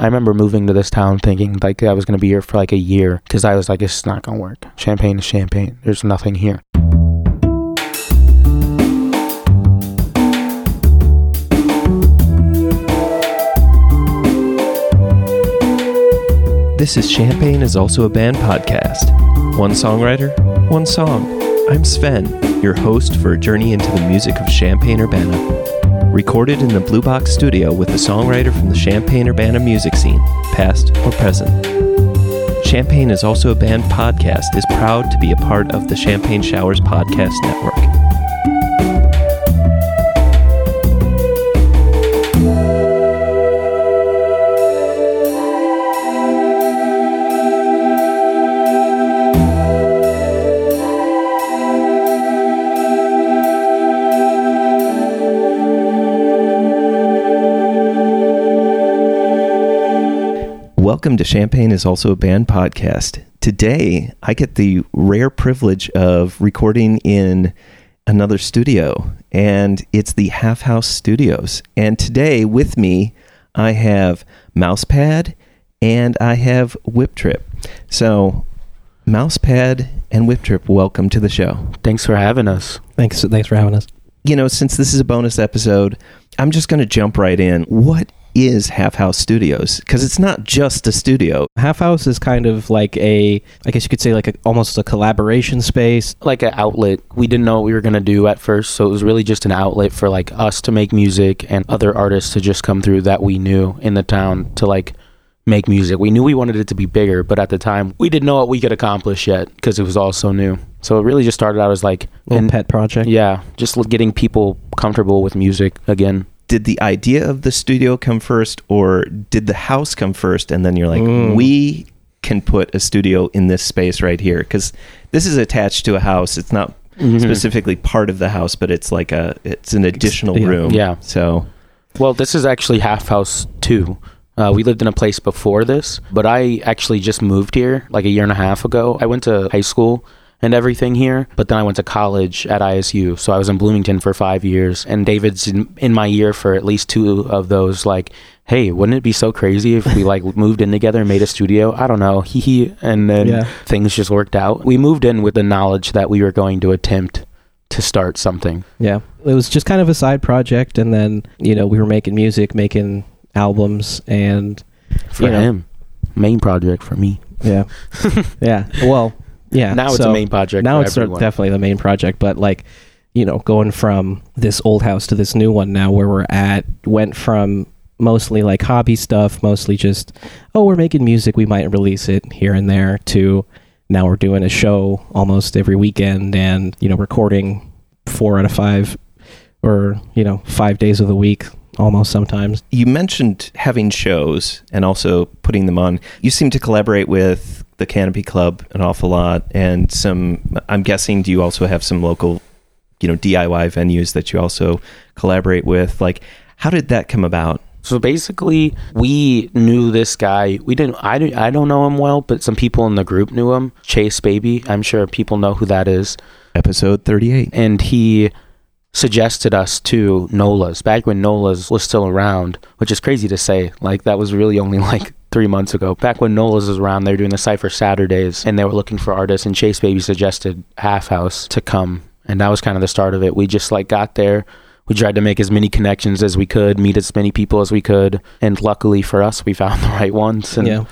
I remember moving to this town thinking like I was going to be here for like a year because I was like, it's not going to work. Champaign is Champaign. There's nothing here. This is Champaign is also a band podcast. One songwriter, one song. I'm Sven, your host for a journey into the music of Champaign Urbana. Recorded in the Blue Box studio with a songwriter from the Champaign Urbana music scene, past or present. Champaign is also a band podcast is proud to be a part of the Champagne Showers Podcast Network. Welcome to Champaign is also a band podcast. Today, I get the rare privilege of recording in another studio, and it's the Half House Studios. And today, with me, I have Mousepad and I have Whip Trip. So, Mousepad and Whip Trip, welcome to the show. Thanks for having us. Thanks, thanks for having us. You know, since this is a bonus episode, I'm just going to jump right in. What is Half House Studios? Because it's not just a studio. Half House is kind of like a, I guess you could say like a, almost a collaboration space. Like an outlet. We didn't know what we were going to do at first. So it was really just an outlet for like us to make music and other artists to just come through that we knew in the town to like make music. We knew we wanted it to be bigger, but at the time we didn't know what we could accomplish yet because it was all so new. So it really just started out as like an- pet project. Yeah, just getting people comfortable with music again. Did the idea of the studio come first, or did the house come first? And then you're like, Mm. we can put a studio in this space right here because this is attached to a house. It's not Mhm. specifically part of the house, but it's like a it's an additional yeah. room. Yeah. So Well, this is actually Half House 2. Uh, we lived in a place before this, but I actually just moved here like a year and a half ago. I went to high school and everything here, but then I went to college at ISU. So I was in Bloomington for five years, and David's in, in my year for at least two of those. Like, hey, wouldn't it be so crazy if we like moved in together and made a studio? I don't know, hee hee. And then Yeah. things just worked out. We moved in with the knowledge that we were going to attempt to start something. Yeah. It was just kind of a side project. And then, you know, we were making music, making albums. And For You know. him, main project for me. yeah. yeah. Well, yeah. now it's so a main project. Now it's everyone. definitely the main project. But like, you know, going from this old house to this new one now where we're at went from mostly like hobby stuff, mostly just, oh, we're making music. We might release it here and there to now we're doing a show almost every weekend and, you know, recording four out of five or, you know, five days of the week almost sometimes. you mentioned having shows and also putting them on. You seem to collaborate with the Canopy Club an awful lot, and some. I'm guessing. Do you also have some local, you know, DIY venues that you also collaborate with? Like, how did that come about? So basically, we knew this guy. We didn't. I don't- I don't know him well, but some people in the group knew him. Chase Baby. I'm sure people know who that is. Episode 38. And he suggested us to Nola's back when Nola's was still around, which is crazy to say. Like that was really only like three months ago. Back when Nola's was around, they were doing the Cypher Saturdays, and they were looking for artists. And Chase Baby suggested Half House to come, and that was kind of the start of it. We just like got there. We tried to make as many connections as we could, meet as many people as we could, and luckily for us, we found the right ones. And yeah.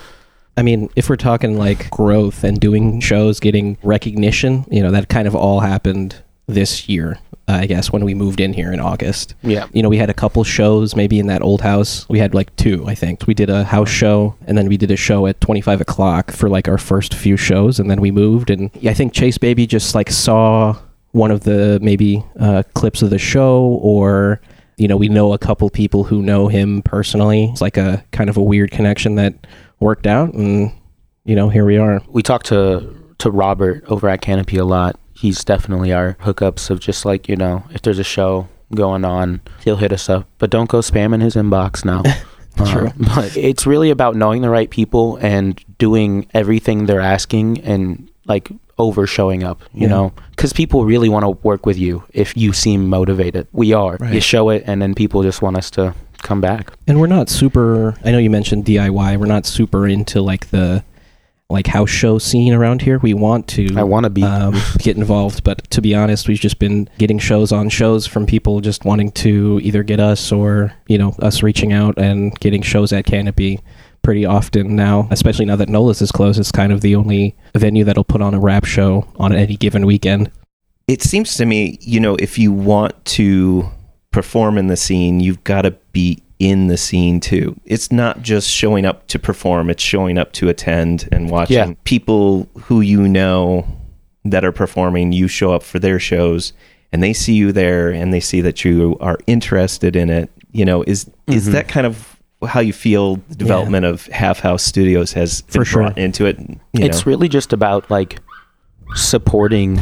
I mean, if we're talking like growth and doing shows, getting recognition, you know, that kind of all happened this year, I guess, when we moved in here in August. yeah, You know, we had a couple shows maybe in that old house. We had like two, I think. We did a house show and then we did a show at 25 o'clock for like our first few shows. And then we moved. And I think Chase Baby just like saw one of the maybe uh, clips of the show or. You know, we know a couple people who know him personally. It's like a kind of a weird connection that worked out, and you know, here we are. we talked to to Robert over at Canopy a lot. He's definitely our hookups of just like you know if there's a show going on, he'll hit us up. But don't go spamming his inbox now. Uh, True. but it's really about knowing the right people and doing everything they're asking and like over showing up, you Yeah. know, because people really want to work with you if you seem motivated. We are. Right. You show it, and then people just want us to come back. And we're not super. I know you mentioned DIY. We're not super into like the like house show scene around here. We want to. I want to be. um, get involved, but to be honest, we've just been getting shows on shows from people just wanting to either get us or you know us reaching out and getting shows at Canopy pretty often now. Especially now that Nola's is closed, it's kind of the only venue that'll put on a rap show on any given weekend. It seems to me, you know, if you want to perform in the scene, you've got to be in the scene too. It's not just showing up to perform, it's showing up to attend and watching Yeah. people who you know that are performing, you show up for their shows and they see you there and they see that you are interested in it. You know, is is Mhm. that kind of how you feel the development of Half House Studios has For sure. brought into it? It's know? really just about like supporting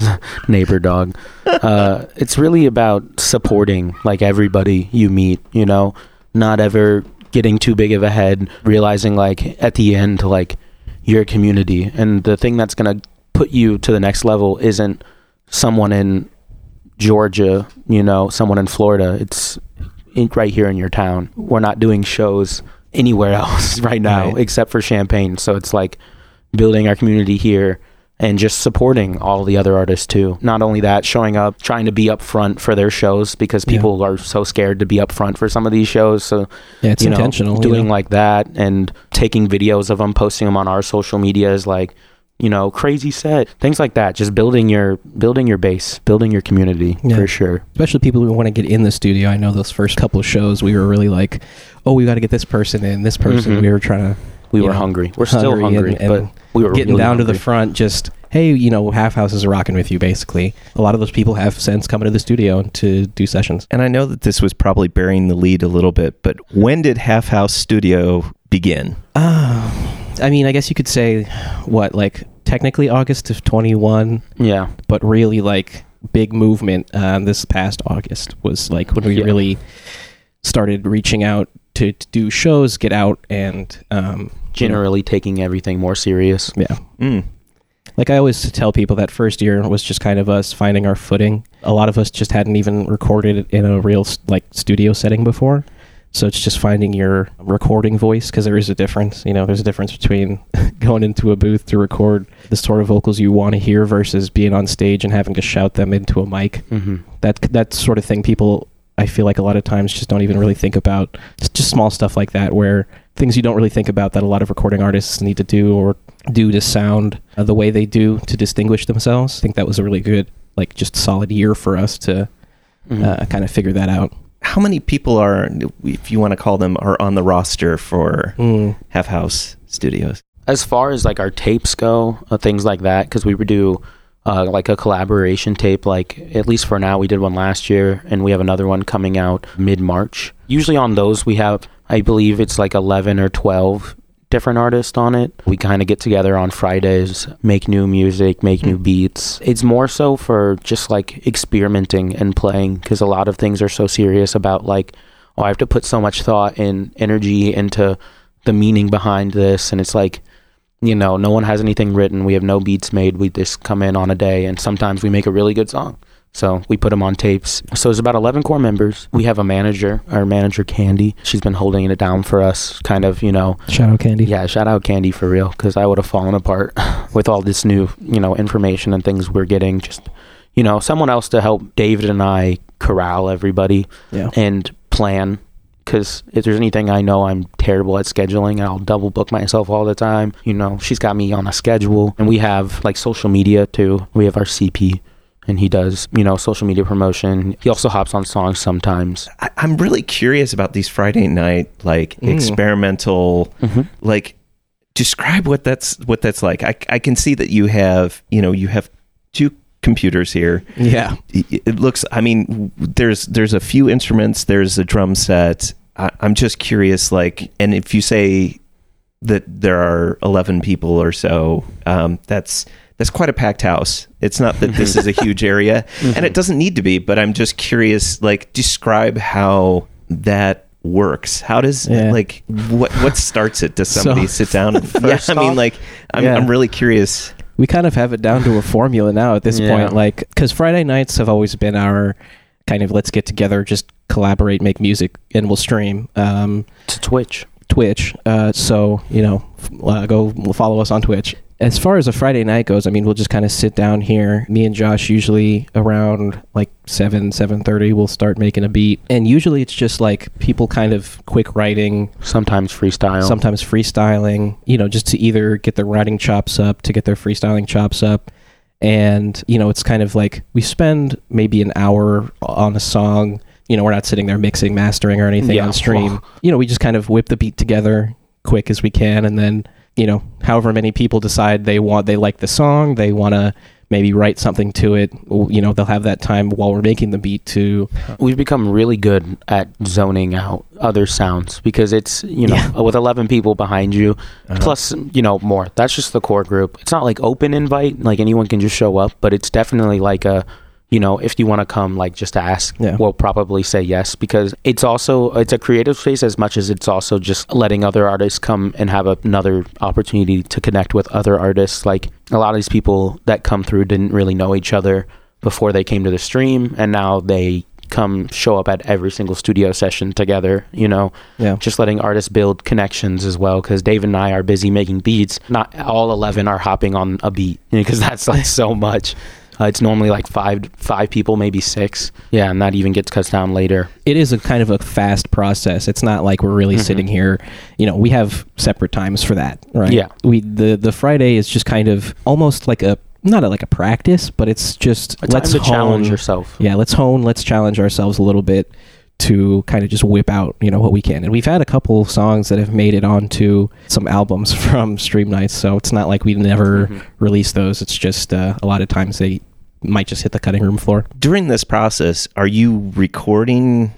neighbor dog. Uh, it's really about supporting like everybody you meet. You know, not ever getting too big of a head, realizing like at the end like you're community, and the thing that's gonna put you to the next level isn't someone in Georgia, you know, someone in Florida. It's in, right here in your town. We're not doing shows anywhere else right now Right. except for Champaign. So it's like building our community here and just supporting all the other artists too. Not only that, showing up, trying to be up front for their shows because Yeah. people are so scared to be up front for some of these shows. So Yeah, it's you know, intentional. you doing know? like that and taking videos of them, posting them on our social medias, like you know, crazy set, things like that. Just building your building your base, building your community Yeah. for sure. especially people who want to get in the studio. I know those first couple of shows, we were really like, "Oh, we got to get this person in, this person." Mhm. We were trying to We were know, hungry. We're still hungry hungry, and- and but we were getting really down to the front. Just hey, you know, Half House is rocking with you. Basically, a lot of those people have since come into the studio to do sessions. And I know that this was probably bearing the lead a little bit, but when did Half House Studio begin? Uh, I mean, I guess you could say what like technically August of twenty one, Yeah, but really like big movement um, this past August was like when we Yeah. really started reaching out to, to do shows, get out, and um, you know, generally taking everything more serious. yeah. Mm. Like I always tell people, that first year was just kind of us finding our footing. A lot of us just hadn't even recorded in a real like studio setting before, so it's just finding your recording voice because there is a difference. You know, there's a difference between going into a booth to record the sort of vocals you want to hear versus being on stage and having to shout them into a mic. hmm That that sort of thing, people I feel like a lot of times just don't even really think about. Just small stuff like that where things you don't really think about that a lot of recording artists need to do or do to sound uh, the way they do to distinguish themselves. I think that was a really good, like, just solid year for us to Mm-hmm. uh, kind of figure that out. How many people are, if you want to call them, are on the roster for Mm. Half House Studios? as far as like our tapes go, uh, things like that, because we would do uh, like a collaboration tape. Like at least for now, we did one last year, and we have another one coming out mid March. Usually on those, we have, I believe it's like eleven or twelve different artists on it. We kind of get together on Fridays, make new music, make new beats. It's more so for just like experimenting and playing because a lot of things are so serious about like, oh, I have to put so much thought and energy into the meaning behind this, and it's like you know, no one has anything written. We have no beats made. We just come in on a day, and sometimes we make a really good song. So we put them on tapes. So it's about 11 core members. We have a manager, our manager, Candy. She's been holding it down for us, kind of, you know. Shout out Candy. Yeah, shout out Candy for real, because I would have fallen apart with all this new, you know, information and things we're getting. Just, you know, someone else to help David and I corral everybody Yeah. and plan because if there's anything I know I'm terrible at scheduling, and I'll double book myself all the time. You know, she's got me on a schedule, and we have like social media too. We have our CP, and he does you know social media promotion. He also hops on songs sometimes. I, I'm really curious about these Friday night, like Mm. experimental, like describe what that's what that's like. I, I can see that you have, you know, you have two computers here. Yeah. it looks i mean there's there's a few instruments there's a drum set I, i'm just curious like and if you say that there are 11 people or so um, that's that's quite a packed house it's not that this is a huge area and it doesn't need to be but i'm just curious like describe how that works how does Yeah. like what what starts it does So- somebody sit down and yeah i mean like I'm, Yeah. I'm really curious we kind of have it down to a formula now at this Yeah. point like because friday nights have always been our kind of let's get together just collaborate, make music, and we'll stream. Um, To Twitch. Twitch. Uh, so you know, uh, go follow us on Twitch. As far as a Friday night goes, I mean, we'll just kind of sit down here. Me and Josh usually around like seven, seven thirty, we'll start making a beat, and usually it's just like people kind of quick writing, Sometimes freestyle. sometimes freestyling. You know, just to either get their writing chops up, to get their freestyling chops up, and you know, it's kind of like we spend maybe an hour on a song. You know, we're not sitting there mixing, mastering, or anything Yeah. on stream you know, we just kind of whip the beat together quick as we can, and then you know, however many people decide they want, they like the song, they want to maybe write something to it. You know, they'll have that time while we're making the beat to. We've become really good at zoning out other sounds because it's, you know, with 11 people behind you, Uh-huh. plus, you know, more. That's just the core group. It's not like open invite, like anyone can just show up, but it's definitely like a, you know, if you want to come, like just ask, Yeah. we'll probably say yes because it's also it's a creative space as much as it's also just letting other artists come and have another opportunity to connect with other artists. Like a lot of these people that come through didn't really know each other before they came to the stream, and now they come show up at every single studio session together. You know, Yeah. just letting artists build connections as well because Dave and I are busy making beats. Not all 11 are hopping on a beat because that's like so much. Uh, it's normally like five five people, maybe six. Yeah, and that even gets cut down later. It is a kind of a fast process. It's not like we're really Mhm. sitting here. You know, we have separate times for that, right? Yeah. We the the Friday is just kind of almost like a not a, like a practice, but it's just A let's to challenge yourself. yeah let's hone let's challenge ourselves a little bit to kind of just whip out you know what we can. And we've had a couple of songs that have made it onto some albums from stream nights so it's not like we never Mhm. release those. It's just uh, a lot of times they might just hit the cutting room floor. During this process, are you recording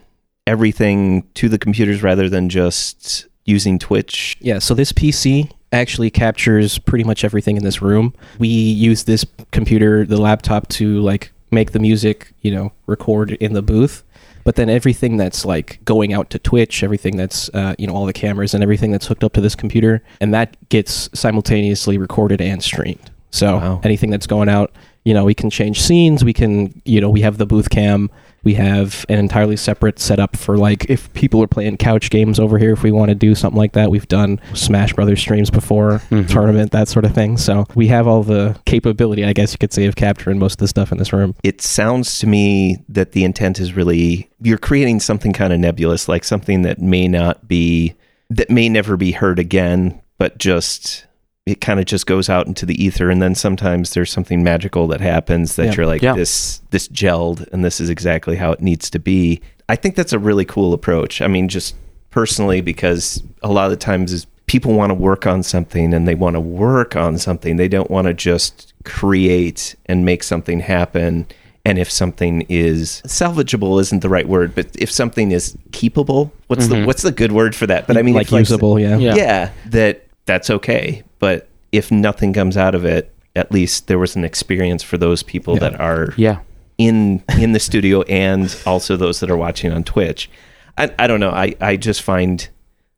everything to the computers rather than just using Twitch? yeah so this pc actually captures pretty much everything in this room. We use this computer the laptop to like make the music you know record in the booth but then everything that's like going out to twitch everything that's uh, you know all the cameras and everything that's hooked up to this computer and that gets simultaneously recorded and streamed so Wow. anything that's going out you know we can change scenes we can you know we have the booth cam we have an entirely separate setup for like if people are playing couch games over here if we want to do something like that we've done smash brothers streams before Mhm. tournament that sort of thing so we have all the capability i guess you could say of capturing most of the stuff in this room It sounds to me that the intent is really you're creating something kind of nebulous, like something that may not be, that may never be heard again, but just. It kind of just goes out into the ether, and then sometimes there's something magical that happens that Yeah. you're like, Yeah. this this gelled, and this is exactly how it needs to be. I think that's a really cool approach. I mean, just personally, because a lot of the times is people want to work on something and they want to work on something. They don't want to just create and make something happen. And if something is salvageable isn't the right word, but if something is keepable, what's the Mhm. what's the good word for that? But I mean, like if, usable yeah Yeah. yeah, that that's okay. But if nothing comes out of it, at least there was an experience for those people Yeah. that are Yeah. in in the studio and also those that are watching on Twitch. I, I don't know. I, I just find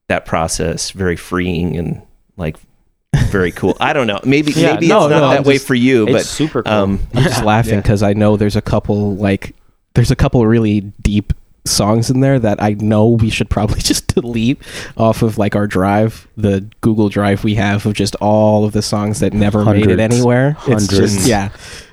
that process very freeing and like very cool. I don't know. Maybe Yeah, maybe no, it's not no, that I'm way for you, It's but super cool. um, I'm just laughing Yeah. because I know there's a couple like there's a couple really deep songs in there that I know we should probably just delete off of like our drive, the Google Drive we have of just all of the songs that never made it Hundreds. anywhere. It's Hundreds. just yeah.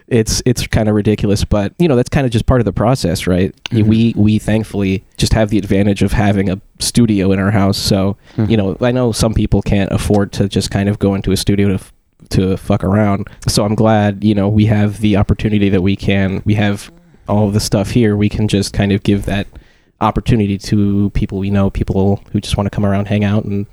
It's it's kind of ridiculous, but you know that's kind of just part of the process, right? Mhm. We we thankfully just have the advantage of having a studio in our house, so Mhm. you know I know some people can't afford to just kind of go into a studio to to fuck around. So I'm glad, you know, we have the opportunity that we can. We have all of the stuff here. We can just kind of give that opportunity to people we know, people who just want to come around, hang out, and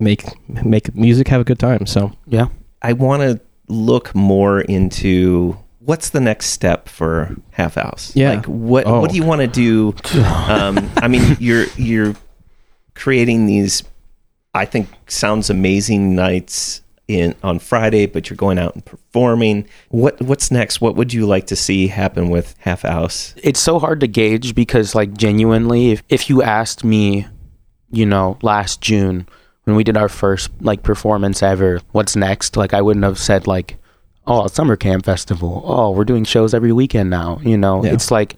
make make music, have a good time. So yeah. I want to look more into what's the next step for Half House. Yeah. Like what Oh. what do you want to do? Um, I mean, you're you're creating these. I think sounds amazing nights in on Friday, but you're going out and performing. What what's next? What would you like to see happen with Half House? it's so hard to gauge because like genuinely if, if you asked me you know last june when we did our first like performance ever what's next like i wouldn't have said like oh summer camp festival oh we're doing shows every weekend now you know Yeah. it's like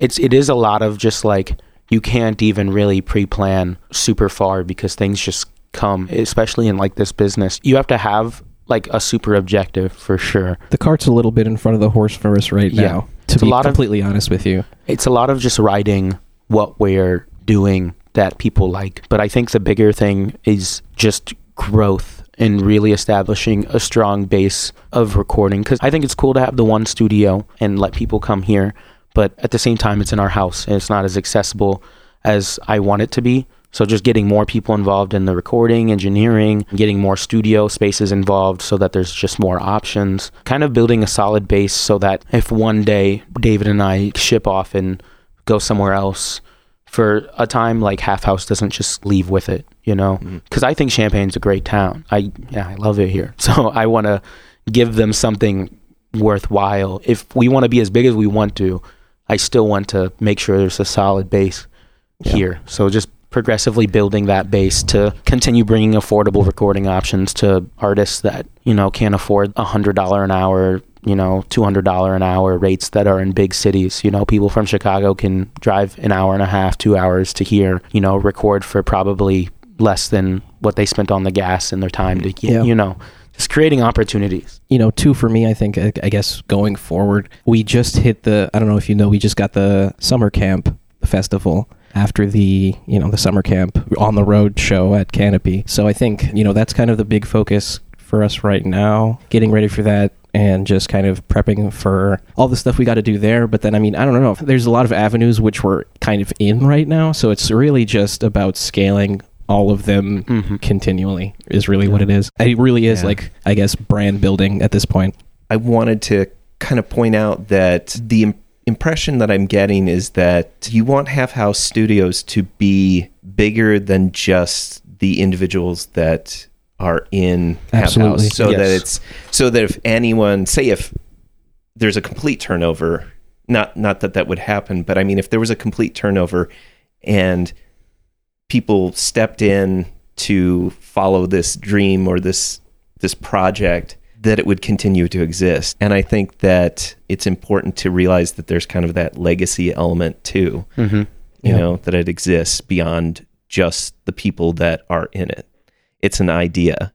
it's it is a lot of just like you can't even really pre-plan super far because things just come, especially in like this business. You have to have like a super objective for sure. The cart's a little bit in front of the horse for us right Yeah. now. To It's a be lot of- completely honest with you, It's a lot of just writing what we're doing that people like. But I think the bigger thing is just growth and really establishing a strong base of recording. Because I think it's cool to have the one studio and let people come here. But at the same time, it's in our house and it's not as accessible as I want it to be. So just getting more people involved in the recording, engineering, getting more studio spaces involved so that there's just more options. Kind of building a solid base so that if one day David and I ship off and go somewhere else for a time, like Half House doesn't just leave with it, you know? Mm-hmm. Because I think Champaign's a great town. I yeah, I love it here. So I want to give them something worthwhile. If we want to be as big as we want to, I still want to make sure there's a solid base Yeah. here. So just progressively building that base to continue bringing affordable recording options to artists that you know can't afford a hundred dollar an hour you know two hundred dollar an hour rates that are in big cities. You know people from chicago can drive an hour and a half two hours to here you know record for probably less than what they spent on the gas and their time to get Yeah. you know just creating opportunities. You know, two for me, I think, I, I guess going forward, we just hit the, I don't know if you know, we just got the summer camp festival after the, you know, the summer camp on the road show at Canopy. So I think, you know, that's kind of the big focus for us right now, getting ready for that and just kind of prepping for all the stuff we got to do there. But then, I mean, I don't know. There's a lot of avenues which we're kind of in right now. So it's really just about scaling all of them hmm continually is really what it is. It really is Yeah. like, I guess, brand building at this point. I wanted to kind of point out that the impression that I'm getting is that you want Half House Studios to be bigger than just the individuals that are in Half House, so that it's so that if anyone, say, if there's a complete turnover, not not that that would happen, but I mean, if there was a complete turnover and people stepped in to follow this dream or this this project that it would continue to exist and i think that it's important to realize that there's kind of that legacy element too hmm you Yeah. know that it exists beyond just the people that are in it it's an idea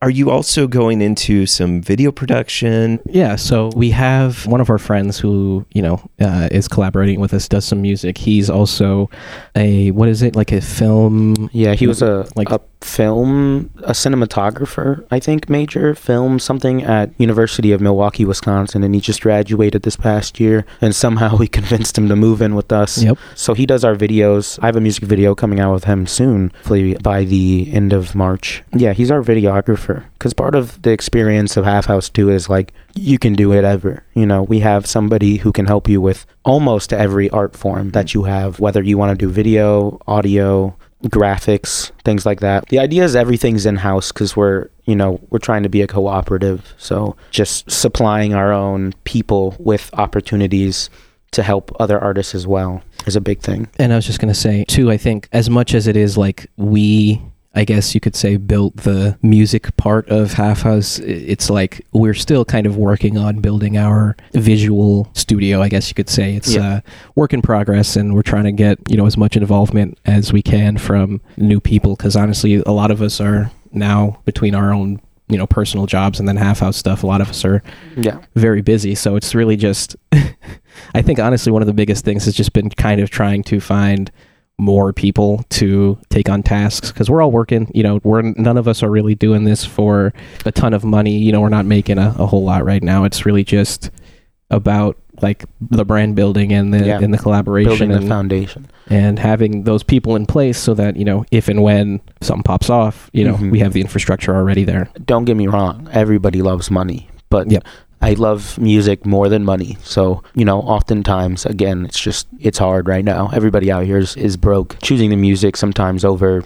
are you also going into some video production Yeah, so we have one of our friends who, you know, uh, is collaborating with us, does some music. He's also a, what is it, like a film? Yeah, he was a Like- like a film, a cinematographer, I think, major film something at University of Milwaukee, Wisconsin, and he just graduated this past year. And somehow we convinced him to move in with us. Yep. So he does our videos. I have a music video coming out with him soon, hopefully by the end of March. Yeah, he's our videographer. Because part of the experience of Half House 2 is like, you can do it ever. You know, we have somebody who can help you with almost every art form that you have, whether you want to do video, audio, graphics, things like that. The idea is everything's in house because we're, you know, we're trying to be a cooperative. So just supplying our own people with opportunities to help other artists as well is a big thing. And I was just going to say, too, I think as much as it is like we, I guess you could say, built the music part of Half House, it's like we're still kind of working on building our visual studio, I guess you could say. It's Yeah. uh, work in progress, and we're trying to get, you know, as much involvement as we can from new people, because honestly, a lot of us are now between our own, you know, personal jobs and then Half House stuff, a lot of us are Yeah. very busy. So it's really just, I think honestly, one of the biggest things has just been kind of trying to find more people to take on tasks because we're all working. You know, we're none of us are really doing this for a ton of money. You know, we're not making a, a whole lot right now. It's really just about like the brand building and the Yeah. and the collaboration Building the foundation. and having those people in place so that you know if and when something pops off, you know, Mhm. we have the infrastructure already there. Don't get me wrong, everybody loves money, but Yep. I love music more than money. So, you know, oftentimes, again, it's just, it's hard right now. Everybody out here is, is broke. Choosing the music sometimes over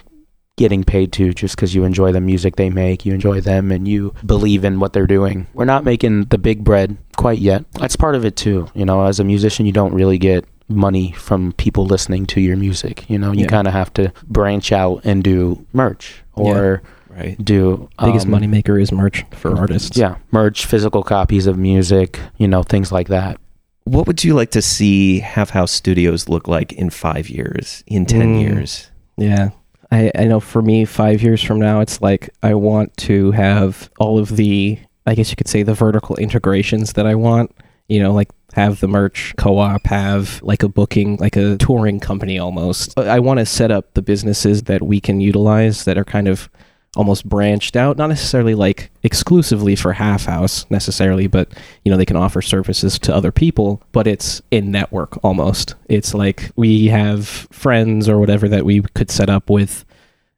getting paid to just because you enjoy the music they make, you enjoy them, and you believe in what they're doing. We're not making the big bread quite yet. That's part of it too. You know, as a musician, you don't really get money from people listening to your music. You know, you Yeah. kind of have to branch out and do merch or right do Biggest um, moneymaker is merch for artists. yeah, merch, physical copies of music, you know, things like that. What would you like to see Half House Studios look like in five years, in 10 Mm. years? Yeah. I, I know for me, five years from now, it's like I want to have all of the, I guess you could say, the vertical integrations that I want. You know, like have the merch co op, have like a booking, like a touring company almost. I want to set up the businesses that we can utilize that are kind of almost branched out, not necessarily like exclusively for Half House necessarily, but you know they can offer services to other people, but it's in network almost. It's like we have friends or whatever that we could set up with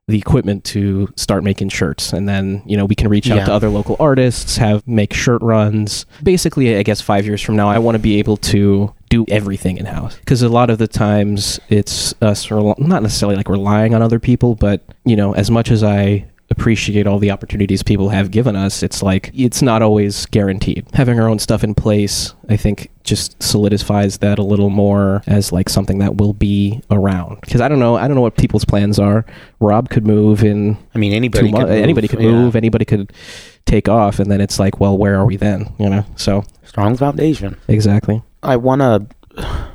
the equipment to start making shirts and then you know we can reach out Yeah. to other local artists have make shirt runs basically i guess five years from now i want to be able to do everything in house because a lot of the times it's us rel- not necessarily like relying on other people but you know as much as i appreciate all the opportunities people have given us it's like it's not always guaranteed having our own stuff in place i think just solidifies that a little more as like something that will be around because i don't know i don't know what people's plans are rob could move in I mean, anybody months could move, anybody could yeah. move anybody could take off and then it's like well where are we then you know so Strong foundation. exactly I want to.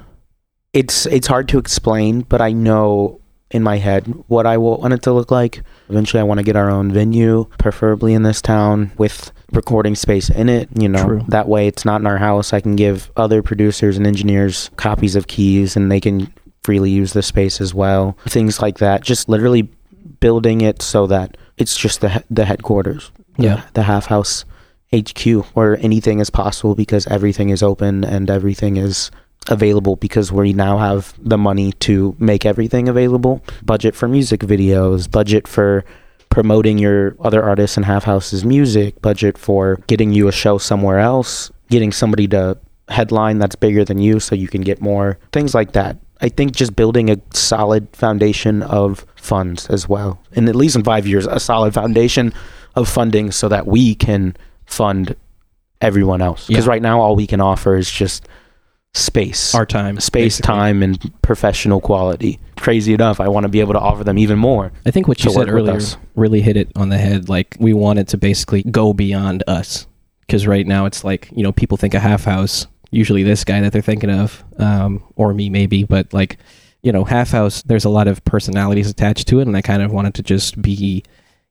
It's it's hard to explain, but I know in my head what I want it to look like. Eventually, I want to get our own venue, preferably in this town with recording space in it. You know, True. that way it's not in our house. I can give other producers and engineers copies of keys, and they can freely use the space as well. Things like that. Just literally building it so that it's just the the headquarters. Yeah. the half house HQ where anything is possible because everything is open and everything is available because we now have the money to make everything available. Budget for music videos, budget for promoting your other artists and half houses music, budget for getting you a show somewhere else, getting somebody to headline that's bigger than you so you can get more things like that. I think just building a solid foundation of funds as well. And at least in 5 years a solid foundation of funding so that we can fund everyone else. Because Yeah. right now, all we can offer is just space, our time space, basically. time, and professional quality. Crazy enough, I want to be able to offer them even more. I think what you said earlier really hit it on the head. Like we wanted to basically go beyond us because right now it's like you know people think a half house. Usually this guy that they're thinking of, um, or me maybe, but like you know half house. There's a lot of personalities attached to it, and I kind of wanted to just be,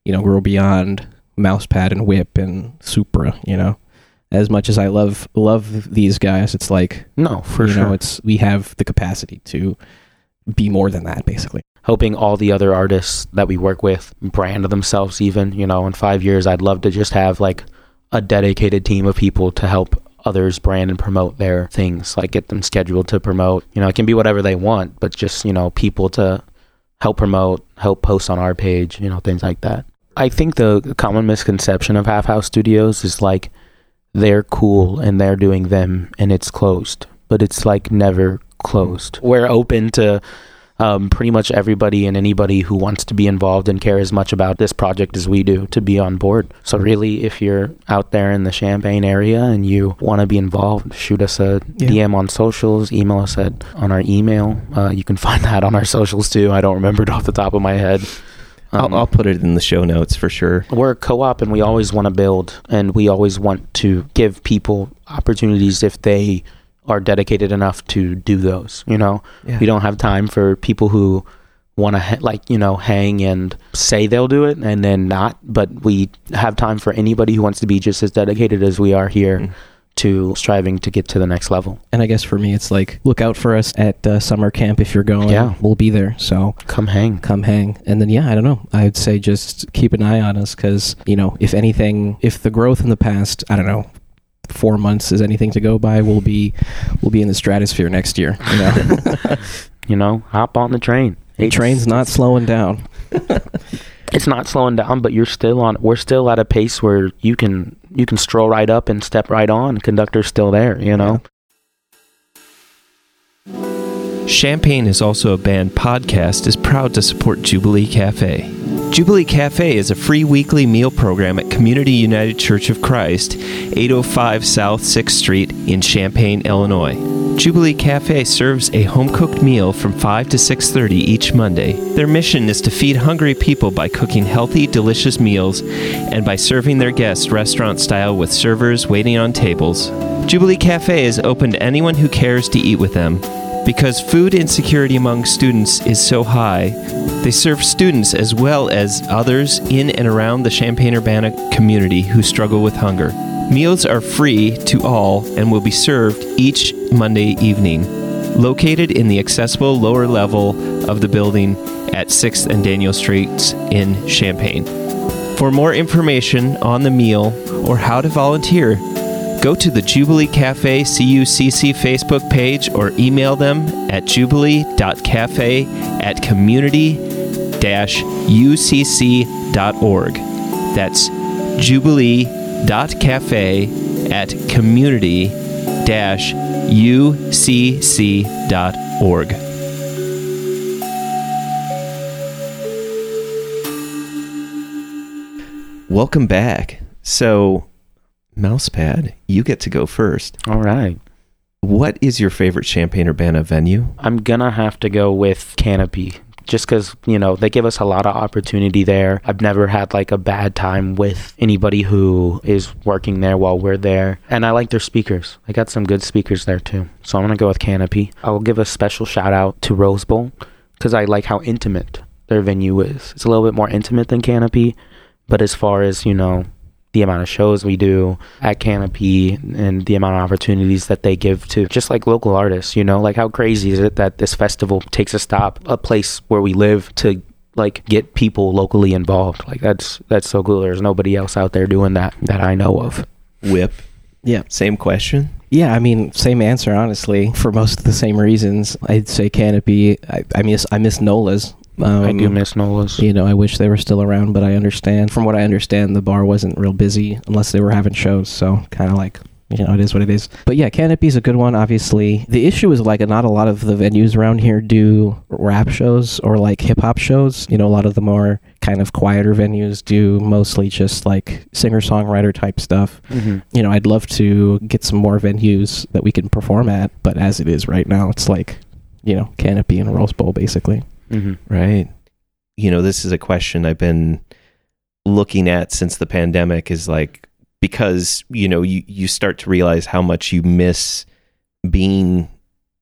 you know, grow beyond mousepad and whip and Supra. You know, as much as I love love these guys, it's like No, for you sure. know it's we have the capacity to be more than that basically. hoping all the other artists that we work with brand themselves even you know in five years i'd love to just have like a dedicated team of people to help others brand and promote their things like get them scheduled to promote you know it can be whatever they want but just you know people to help promote help post on our page you know things like that i think the common misconception of half house studios is like they're cool and they're doing them and it's closed but it's like never closed we're open to um, pretty much everybody and anybody who wants to be involved and care as much about this project as we do to be on board. So really, if you're out there in the Champaign area and you want to be involved, shoot us a Yeah. DM on socials, email us at on our email. Uh, you can find that on our socials too. I don't remember it off the top of my head. Um, I'll, I'll put it in the show notes for sure. we're a co-op and we always want to build and we always want to give people opportunities if they are dedicated enough to do those you know Yeah. we don't have time for people who want to ha- like you know hang and say they'll do it and then not but we have time for anybody who wants to be just as dedicated as we are here Mm. To striving to get to the next level And I guess for me, it's like look out for us at uh, summer camp if you're going. Yeah. we'll be there. So come hang come hang. And then yeah, I don't know. I'd say just keep an eye on us because you know if anything, if the growth in the past, I don't know, four months is anything to go by, we'll be we'll be in the stratosphere next year. You know, you know hop on the train the train's not slowing down. it's not slowing down, but you're still on. We're still at a pace where you can you can stroll right up and step right on. Conductor's still there, you know. Champaign is also a band podcast is proud to support Jubilee Cafe. Jubilee Cafe is a free weekly meal program at Community United Church of Christ, 805 South 6th Street in Champaign, Illinois. Jubilee Cafe serves a home-cooked meal from 5 to 6:30 each Monday. Their mission is to feed hungry people by cooking healthy, delicious meals and by serving their guests restaurant style with servers waiting on tables. Jubilee Cafe is open to anyone who cares to eat with them. Because food insecurity among students is so high, they serve students as well as others in and around the Champaign Urbana community who struggle with hunger. Meals are free to all and will be served each Monday evening. Located in the accessible lower level of the building at 6th and Daniel Streets in Champaign. For more information on the meal or how to volunteer, go to the Jubilee Cafe CUCC Facebook page or email them at jubilee.cafe at community-ucc.org. That's jubilee.cafe at community-ucc.org. Welcome back. So, Mousepad, you get to go first. All right. What is your favorite Champaign Urbana venue? I'm gonna have to go with Canopy. Just because, you know, they give us a lot of opportunity there. I've never had like a bad time with anybody who is working there while we're there. And I like their speakers. i got some good speakers there too. So I'm going to go with Canopy. I will give a special shout out to Rose Bowl because I like how intimate their venue is. It's a little bit more intimate than Canopy. But as far as, you know, the amount of shows we do at Canopy and the amount of opportunities that they give to just like local artists, you know, like how crazy is it that this festival takes a stop, a place where we live to like get people locally involved. Like that's that's so cool. There's nobody else out there doing that that I know of. Whip. Yeah. Same question. Yeah, I mean, same answer, honestly, for most of the same reasons. I'd say Canopy. I, I miss I miss Nola's. Um, I do miss Nola's. You know, I wish they were still around, but I understand. From what I understand, the bar wasn't real busy unless they were having shows. So kind of like, you know, it is what it is. But yeah, Canopy's a good one, obviously. The issue is like not a lot of the venues around here do rap shows or like hip hop shows. You know, a lot of the more kind of quieter venues do mostly just like singer songwriter type stuff. hmm You know, I'd love to get some more venues that we can perform at, but as it is right now, it's like, you know, Canopy and Rose Bowl basically. Hmm Right. You know, this is a question I've been looking at since the pandemic is like because, you know, you, you start to realize how much you miss being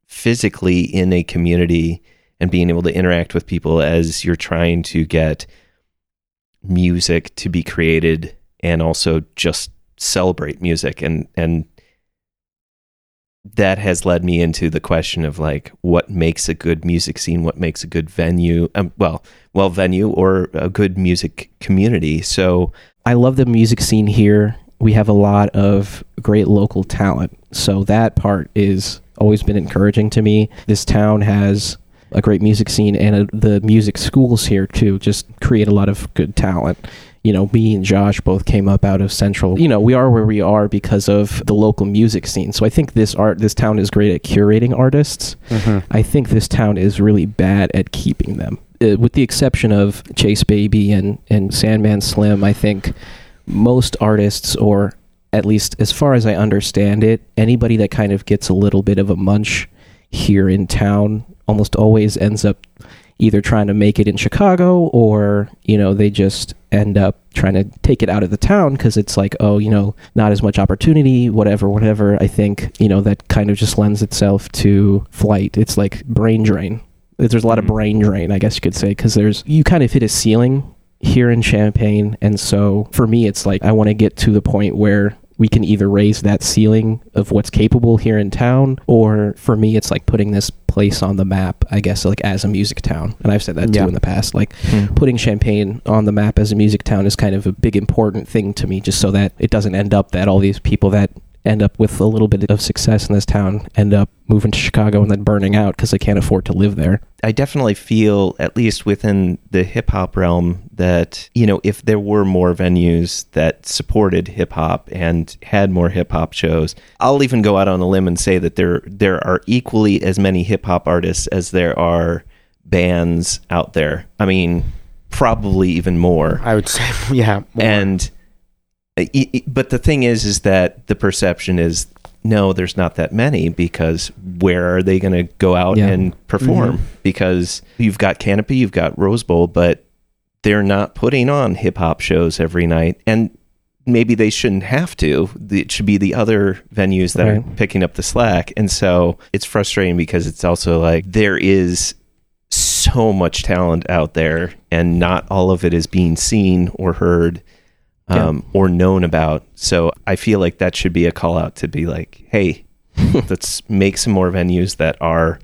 physically in a community and being able to interact with people as you're trying to get music to be created and also just celebrate music and and that has led me into the question of like what makes a good music scene what makes a good venue um, well well venue or a good music community so I love the music scene here. We have a lot of great local talent. So that part is always been encouraging to me. This town has a great music scene and uh the music schools here too just create a lot of good talent. You know, me and Josh both came up out of Central. You know, we are where we are because of the local music scene. So I think this art this town is great at curating artists. hmm I think this town is really bad at keeping them. Uh, with the exception of Chase Baby and, and Sandman Slim, I think most artists, or at least as far as I understand it, anybody that kind of gets a little bit of a munch here in town almost always ends up either trying to make it in Chicago or, you know, they just end up trying to take it out of the town because it's like, oh, you know, not as much opportunity, whatever, whatever. I think, you know, that kind of just lends itself to flight. It's like brain drain. There's a lot of Mhm. brain drain, I guess you could say, because there's, you kind of hit a ceiling here in Champaign. And so for me, it's like, I want to get to the point where we can either raise that ceiling of what's capable here in town, or for me, it's like putting this place on the map, I guess, like as a music town. And I've said that Yeah. too in the past. Like hmm. putting Champaign on the map as a music town is kind of a big important thing to me, just so that it doesn't end up that all these people that end up with a little bit of success in this town end up moving to Chicago and then burning out because they can't afford to live there. I definitely feel, at least within the hip hop realm, that, you know, if there were more venues that supported hip hop and had more hip hop shows, I'll even go out on a limb and say that there there are equally as many hip hop artists as there are bands out there. I mean, probably even more. I would say, yeah. more. And i- i- but the thing is is that the perception is no, there's not that many because where are they going to go out Yeah. and perform? Mm-hmm. Because you've got Canopy, you've got Rose Bowl, but they're not putting on hip hop shows every night. And maybe they shouldn't have to. It should be the other venues that are picking up the slack. And so it's frustrating because it's also like there is so much talent out there and not all of it is being seen or heard um, or known about. So I feel like that should be a call out to be like, hey, let's make some more venues that are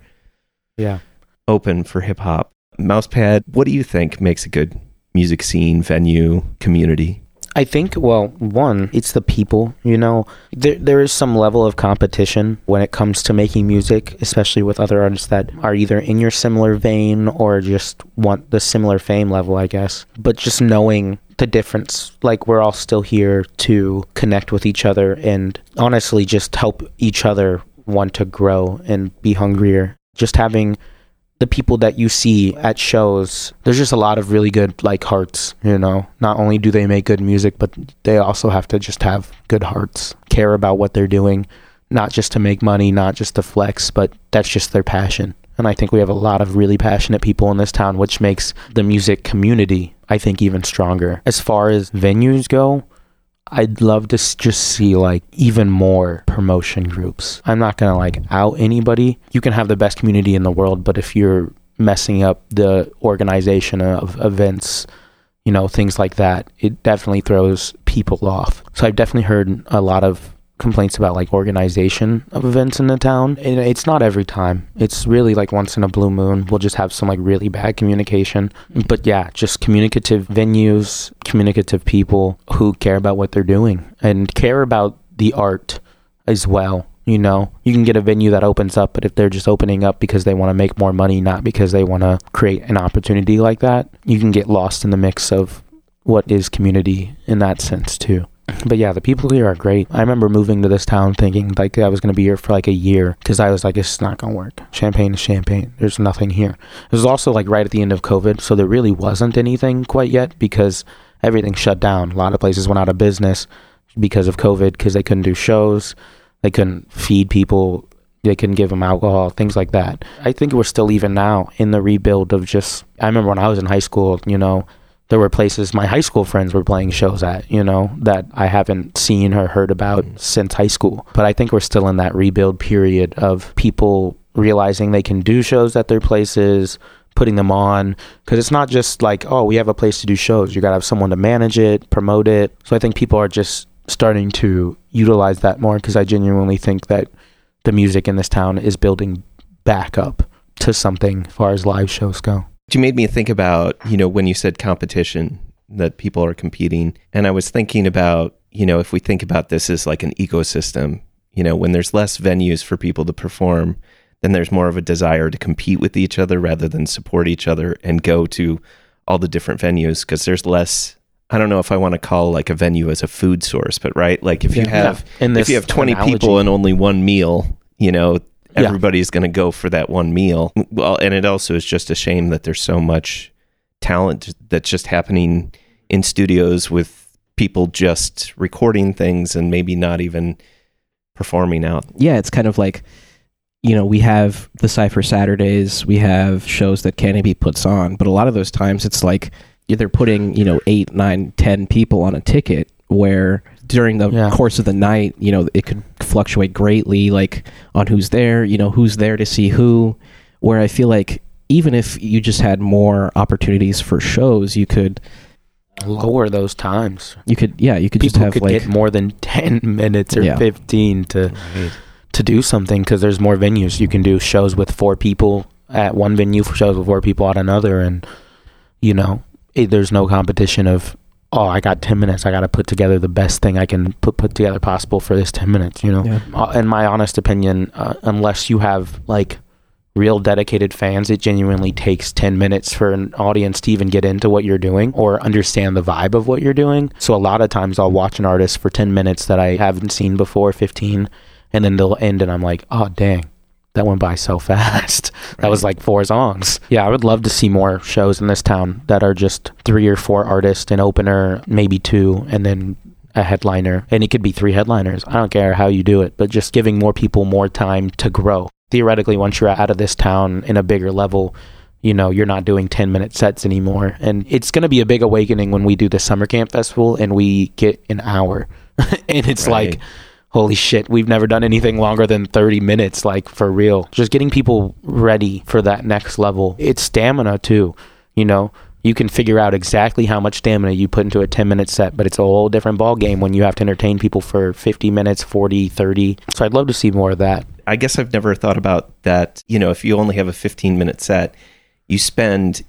Yeah. open for hip hop. Mousepad, what do you think makes a good music scene, venue, community? I think, well, one, it's the people, you know. There, there is some level of competition when it comes to making music, especially with other artists that are either in your similar vein or just want the similar fame level, I guess. But just knowing the difference, like we're all still here to connect with each other and honestly just help each other want to grow and be hungrier. Just having the people that you see at shows there's just a lot of really good like hearts you know? Not only do they make good music but they also have to just have good hearts care about what they're doing not just to make money not just to flex but that's just their passion. And i think we have a lot of really passionate people in this town which makes the music community i think even stronger. As far as venues go I'd love to just see like even more promotion groups. I'm not gonna like out anybody. You can have the best community in the world, but if you're messing up the organization of events, you know, things like that, it definitely throws people off. So I've definitely heard a lot of complaints about like organization of events in the town. And it's not every time. It's really like once in a blue moon, we'll just have some like really bad communication. But yeah, just communicative venues, communicative people who care about what they're doing and care about the art as well. You know, you can get a venue that opens up, but if they're just opening up because they want to make more money, not because they want to create an opportunity like that, you can get lost in the mix of what is community in that sense too. But yeah, the people here are great. I remember moving to this town thinking like I was going to be here for like a year because I was like, it's not going to work. Champaign is Champaign. There's nothing here. It was also like right at the end of COVID, so there really wasn't anything quite yet because everything shut down. A lot of places went out of business because of COVID because they couldn't do shows, they couldn't feed people, they couldn't give them alcohol, things like that. I think we're still even now in the rebuild of just. I remember when I was in high school, you know, there were places my high school friends were playing shows at, you know, that I haven't seen or heard about mm. since high school. But I think we're still in that rebuild period of people realizing they can do shows at their places, putting them on. Because it's not just like, oh, we have a place to do shows. You got to have someone to manage it, promote it. So I think people are just starting to utilize that more because I genuinely think that the music in this town is building back up to something as far as live shows go. You made me think about, you know, when you said competition, that people are competing. And I was thinking about, you know, if we think about this as like an ecosystem, you know, when there's less venues for people to perform, then there's more of a desire to compete with each other rather than support each other and go to all the different venues because there's less. I don't know if I want to call like a venue as a food source, but right, like if you Yeah. have In if you have 20 analogy. people and only one meal, you know, Yeah. everybody's going to go for that one meal. Well, and it also is just a shame that there's so much talent that's just happening in studios with people just recording things and maybe not even performing out. yeah, it's kind of like, you know, we have the Cypher Saturdays, we have shows that Canopy puts on, but a lot of those times it's like they're putting, you know, eight, nine, ten people on a ticket where during the Yeah. course of the night, you know, it could fluctuate greatly, like on who's there, you know, who's there to see who. Where I feel like even if you just had more opportunities for shows, you could, um, Lower those times. you could, yeah, you could just have could like, get more than 10 minutes or Yeah. 15 to to do something because there's more venues you can do shows with four people at one venue shows with four people at another and you know it, there's no competition of oh i got 10 minutes i got to put together the best thing i can put put together possible for this 10 minutes you know yeah. uh, in my honest opinion, uh, unless you have like real dedicated fans, it genuinely takes 10 minutes for an audience to even get into what you're doing or understand the vibe of what you're doing. So a lot of times I'll watch an artist for 10 minutes that I haven't seen before, 15, and then they'll end and I'm like, oh, dang. That went by so fast. That was like four songs. Yeah, I would love to see more shows in this town that are just three or four artists, an opener, maybe two, and then a headliner, and it could be three headliners. I don't care how you do it, but just giving more people more time to grow. Theoretically, once you're out of this town in a bigger level, you know, you're not doing 10 minute sets anymore. And it's going to be a big awakening when we do the summer camp festival and we get an hour. and it's Right. like, holy shit, we've never done anything longer than 30 minutes, like for real. Just getting people ready for that next level. It's stamina too, you know. You can figure out exactly how much stamina you put into a 10 minute set, but it's a whole different ball game when you have to entertain people for 50 minutes, 40, 30. So I'd love to see more of that. I guess I've never thought about that. You know, if you only have a 15 minute set, you spend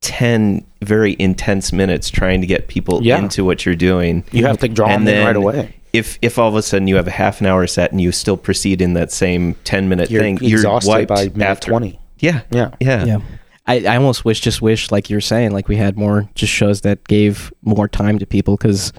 10 very intense minutes trying to get people Yeah. into what you're doing. You have to draw them in right away. If if all of a sudden you have a half an hour set and you still proceed in that same 10 minute You're thing, exhausted you're wiped by minute after 20. Yeah. Yeah. Yeah. yeah. I, I almost wish, just wish, like you're saying, like we had more just shows that gave more time to people because,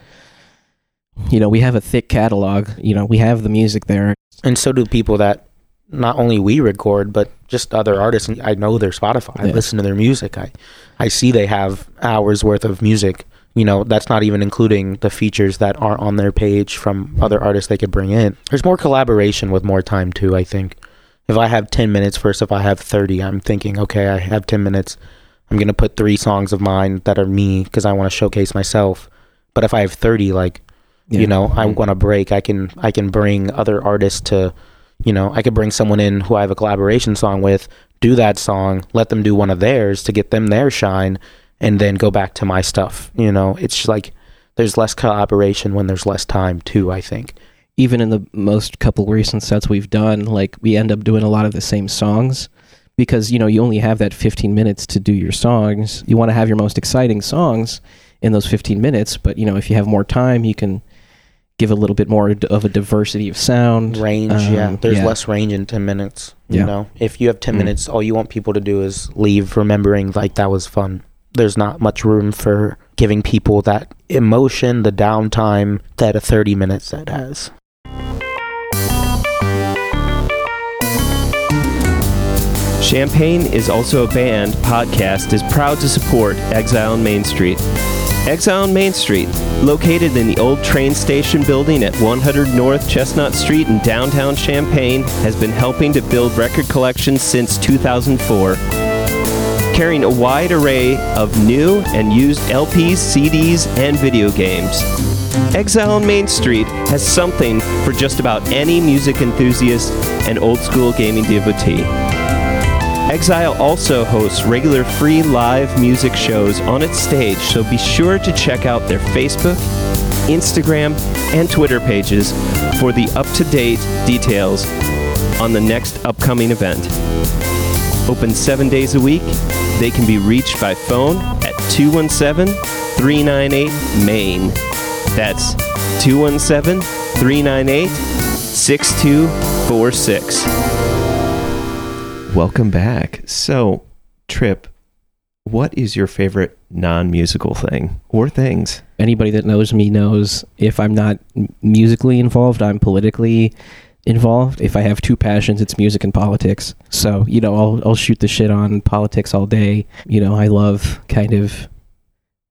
you know, we have a thick catalog. You know, we have the music there. and so do people that not only we record but just other artists i know their spotify i Yeah. listen to their music i i see they have hours worth of music you know that's not even including the features that aren't on their page from other artists they could bring in. There's more collaboration with more time too i think. If i have 10 minutes versus if i have 30 i'm thinking okay i have 10 minutes. I'm going to put three songs of mine that are me because i want to showcase myself. But if i have 30 like Yeah. you know i mm-hmm. want to break i can i can bring other artists to you know i could bring someone in who i have a collaboration song with do that song let them do one of theirs to get them their shine and then go back to my stuff you know it's like there's less collaboration when there's less time too i think even in the most couple recent sets we've done, like we end up doing a lot of the same songs because you know you only have that 15 minutes to do your songs. You want to have your most exciting songs in those 15 minutes, but you know if you have more time, you can give a little bit more of a diversity of sound. range Um, yeah there's yeah. less range in 10 minutes you Yeah. know if you have 10 Mm. minutes all you want people to do is leave remembering like that was fun there's not much room for giving people that emotion the downtime that a 30 minute set has Champaign is also a band podcast is proud to support Exile on Main Street. Exile on Main Street, located in the old train station building at 100 North Chestnut Street in downtown Champaign, has been helping to build record collections since 2004. Carrying a wide array of new and used LPs, CDs, and video games. Exile on Main Street has something for just about any music enthusiast and old school gaming devotee. Exile also hosts regular free live music shows on its stage, so be sure to check out their Facebook, Instagram, and Twitter pages for the up to date details on the next upcoming event. Open seven days a week, they can be reached by phone at 217 398 MAIN. That's 217 398 6246. Welcome back. So, Trip, what is your favorite non musical thing or things? Anybody that knows me knows if I'm not musically involved, I'm politically involved. If I have two passions, it's music and politics. So, you know, I'll I'll shoot the shit on politics all day. You know, I love kind of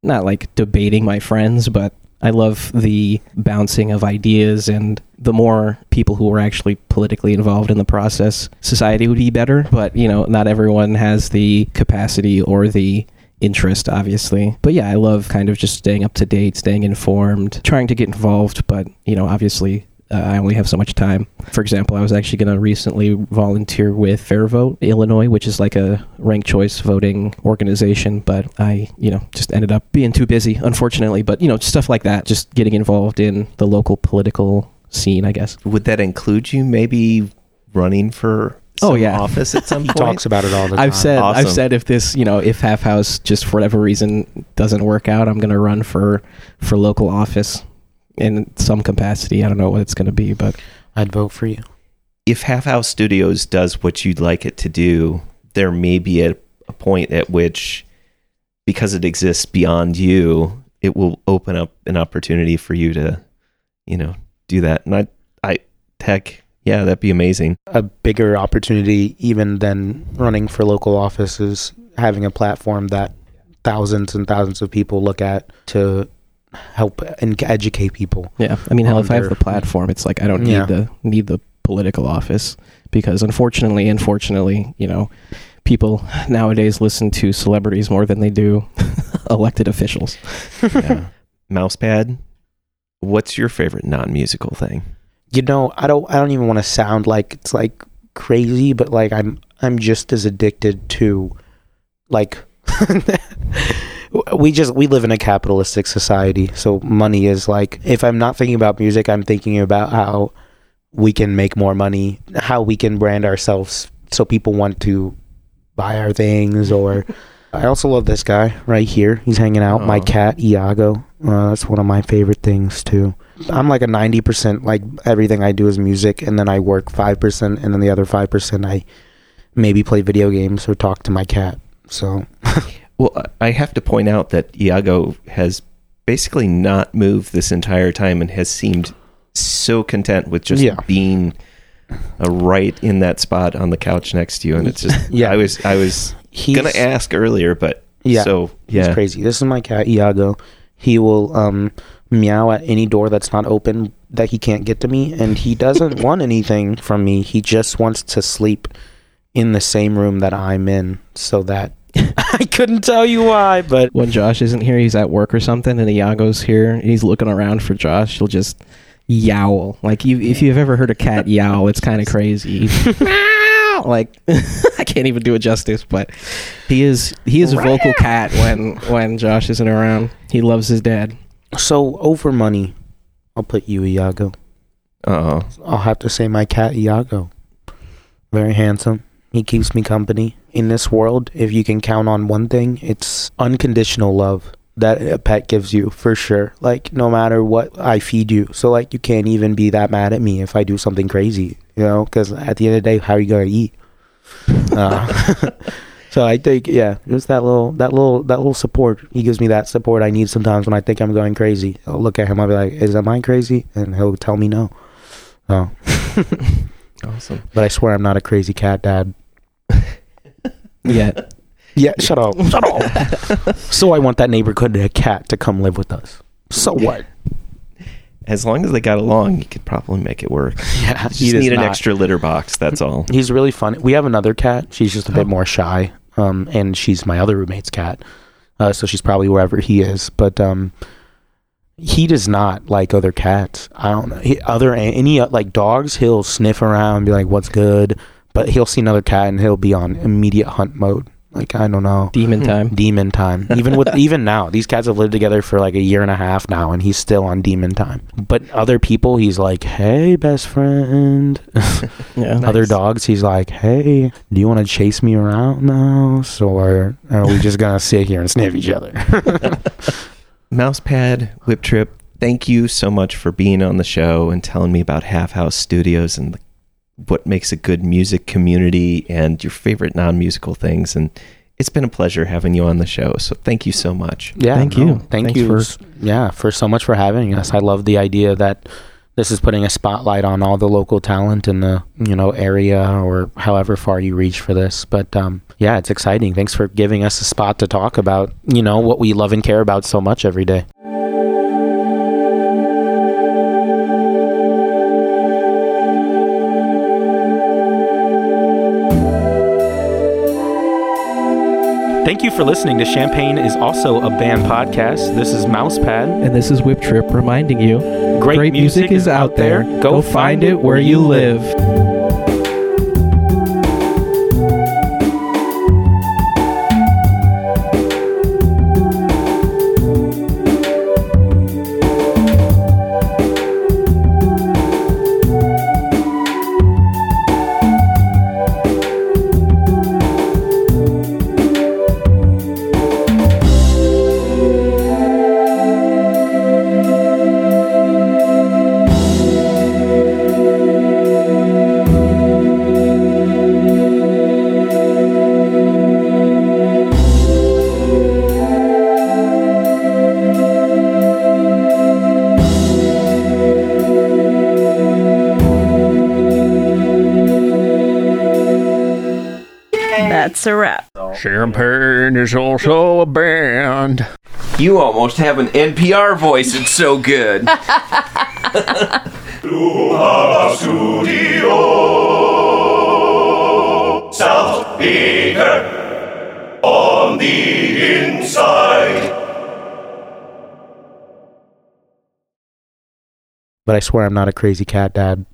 not like debating my friends, but I love the bouncing of ideas and the more people who are actually politically involved in the process, society would be better. But, you know, not everyone has the capacity or the interest, obviously. But yeah, I love kind of just staying up to date, staying informed, trying to get involved. But, you know, obviously, uh, I only have so much time. For example, I was actually going to recently volunteer with Fair Vote Illinois, which is like a ranked choice voting organization, but I, you know, just ended up being too busy, unfortunately. But, you know, stuff like that, just getting involved in the local political scene, I guess. Would that include you maybe running for Oh, some yeah. office at some he point? talks about it all the time I've said Awesome. I've said if this you know if Half House just for whatever reason doesn't work out, I'm gonna run for for local office in some capacity. I don't know what it's gonna be, but i'd vote for you if Half House Studios does what you'd like it to do, there may be a, a point at which, because it exists beyond you, it will open up an opportunity for you to, you know, do that. And I, I, heck, yeah, that'd be amazing. a bigger opportunity even than running for local offices, having a platform that thousands and thousands of people look at to help and educate people. Yeah, I mean, hell, if I have the platform, it's like I don't need Yeah. the need the political office because unfortunately, unfortunately, you know, people nowadays listen to celebrities more than they do elected officials. Yeah. Mousepad, what's your favorite non-musical thing? You know, I don't I don't even want to sound like it's like crazy, but like I'm I'm just as addicted to like we just we live in a capitalistic society, so money is like if I'm not thinking about music, I'm thinking about how we can make more money, how we can brand ourselves so people want to buy our things or I also love this guy right here. He's hanging out. My cat Iago. Uh, that's one of my favorite things too. I'm like a 90% like everything I do is music and then I work 5% and then the other 5% I maybe play video games or talk to my cat. So, Well, I have to point out that Iago has basically not moved this entire time and has seemed so content with just Yeah. being uh, right in that spot on the couch next to you. And it's just, Yeah. I was, I was he's gonna ask earlier, but Yeah. so He's yeah, crazy. This is my cat Iago. He will um meow at any door that's not open that he can't get to me and he doesn't want anything from me. He just wants to sleep in the same room that I'm in so that I couldn't tell you why, but When Josh isn't here, he's at work or something, and Iago's here, and he's looking around for Josh. He'll just yowl. Like you, if you've ever heard a cat yowl, it's kind of crazy. Like I can't even do it justice, but he is he is a vocal cat when when Josh isn't around. He loves his dad. so over money, I'll put you Iago. Uh oh, I'll have to say my cat Iago. Very handsome. He keeps me company. In this world, if you can count on one thing, it's unconditional love that a pet gives you for sure. Like no matter what I feed you. So like you can't even be that mad at me if I do something crazy, you know, cuz at the end of the day, how are you going to eat? Uh, so I think yeah, just that little that little that little support. He gives me that support I need sometimes when I think I'm going crazy. I'll look at him, I'll be like, "Is am I crazy?" and he'll tell me no. Oh. awesome. But I swear I'm not a crazy cat dad. Yeah, Yeah, shut up. Shut up. so I want that neighborhood cat to come live with us. So what? As long as they got along, you could probably make it work. Yeah, Just need an extra litter box. That's all. He's really funny. We have another cat. She's just a bit Oh. more shy. Um, and she's my other roommate's cat. Uh, so she's probably wherever he is. But um, he does not like other cats. I don't know. He, other any uh, like dogs, he'll sniff around, and be like, "What's good?" But he'll see another cat and he'll be on immediate hunt mode. Like I don't know. demon hmm. time. demon time. Even with even now, these cats have lived together for like a year and a half now, and he's still on demon time. But other people, he's like, "Hey, best friend." Yeah, Other Nice. dogs, he's like, "Hey, do you want to chase me around now, so or are we just gonna sit here and sniff each other?" Mousepad, Whip Trip, thank you so much for being on the show and telling me about Half House Studios and the, what makes a good music community and your favorite non musical things. And it's been a pleasure having you on the show. So thank you so much. yeah, Thank no, you. thank Thanks you, for- yeah, for so much for having us. I love the idea that this is putting a spotlight on all the local talent in the you know area or however far you reach for this. But um, yeah, it's exciting. Thanks for giving us a spot to talk about you know what we love and care about so much every day. Thank you for listening to Champaign is also a band podcast. This is Mousepad. and this is Whip Trip reminding you: Great, music, is out there. Go, find it where you live. That's a is also a band. You almost have an NPR voice. It's so good. Studio, South Beaker on the inside. But I swear I'm not a crazy cat dad.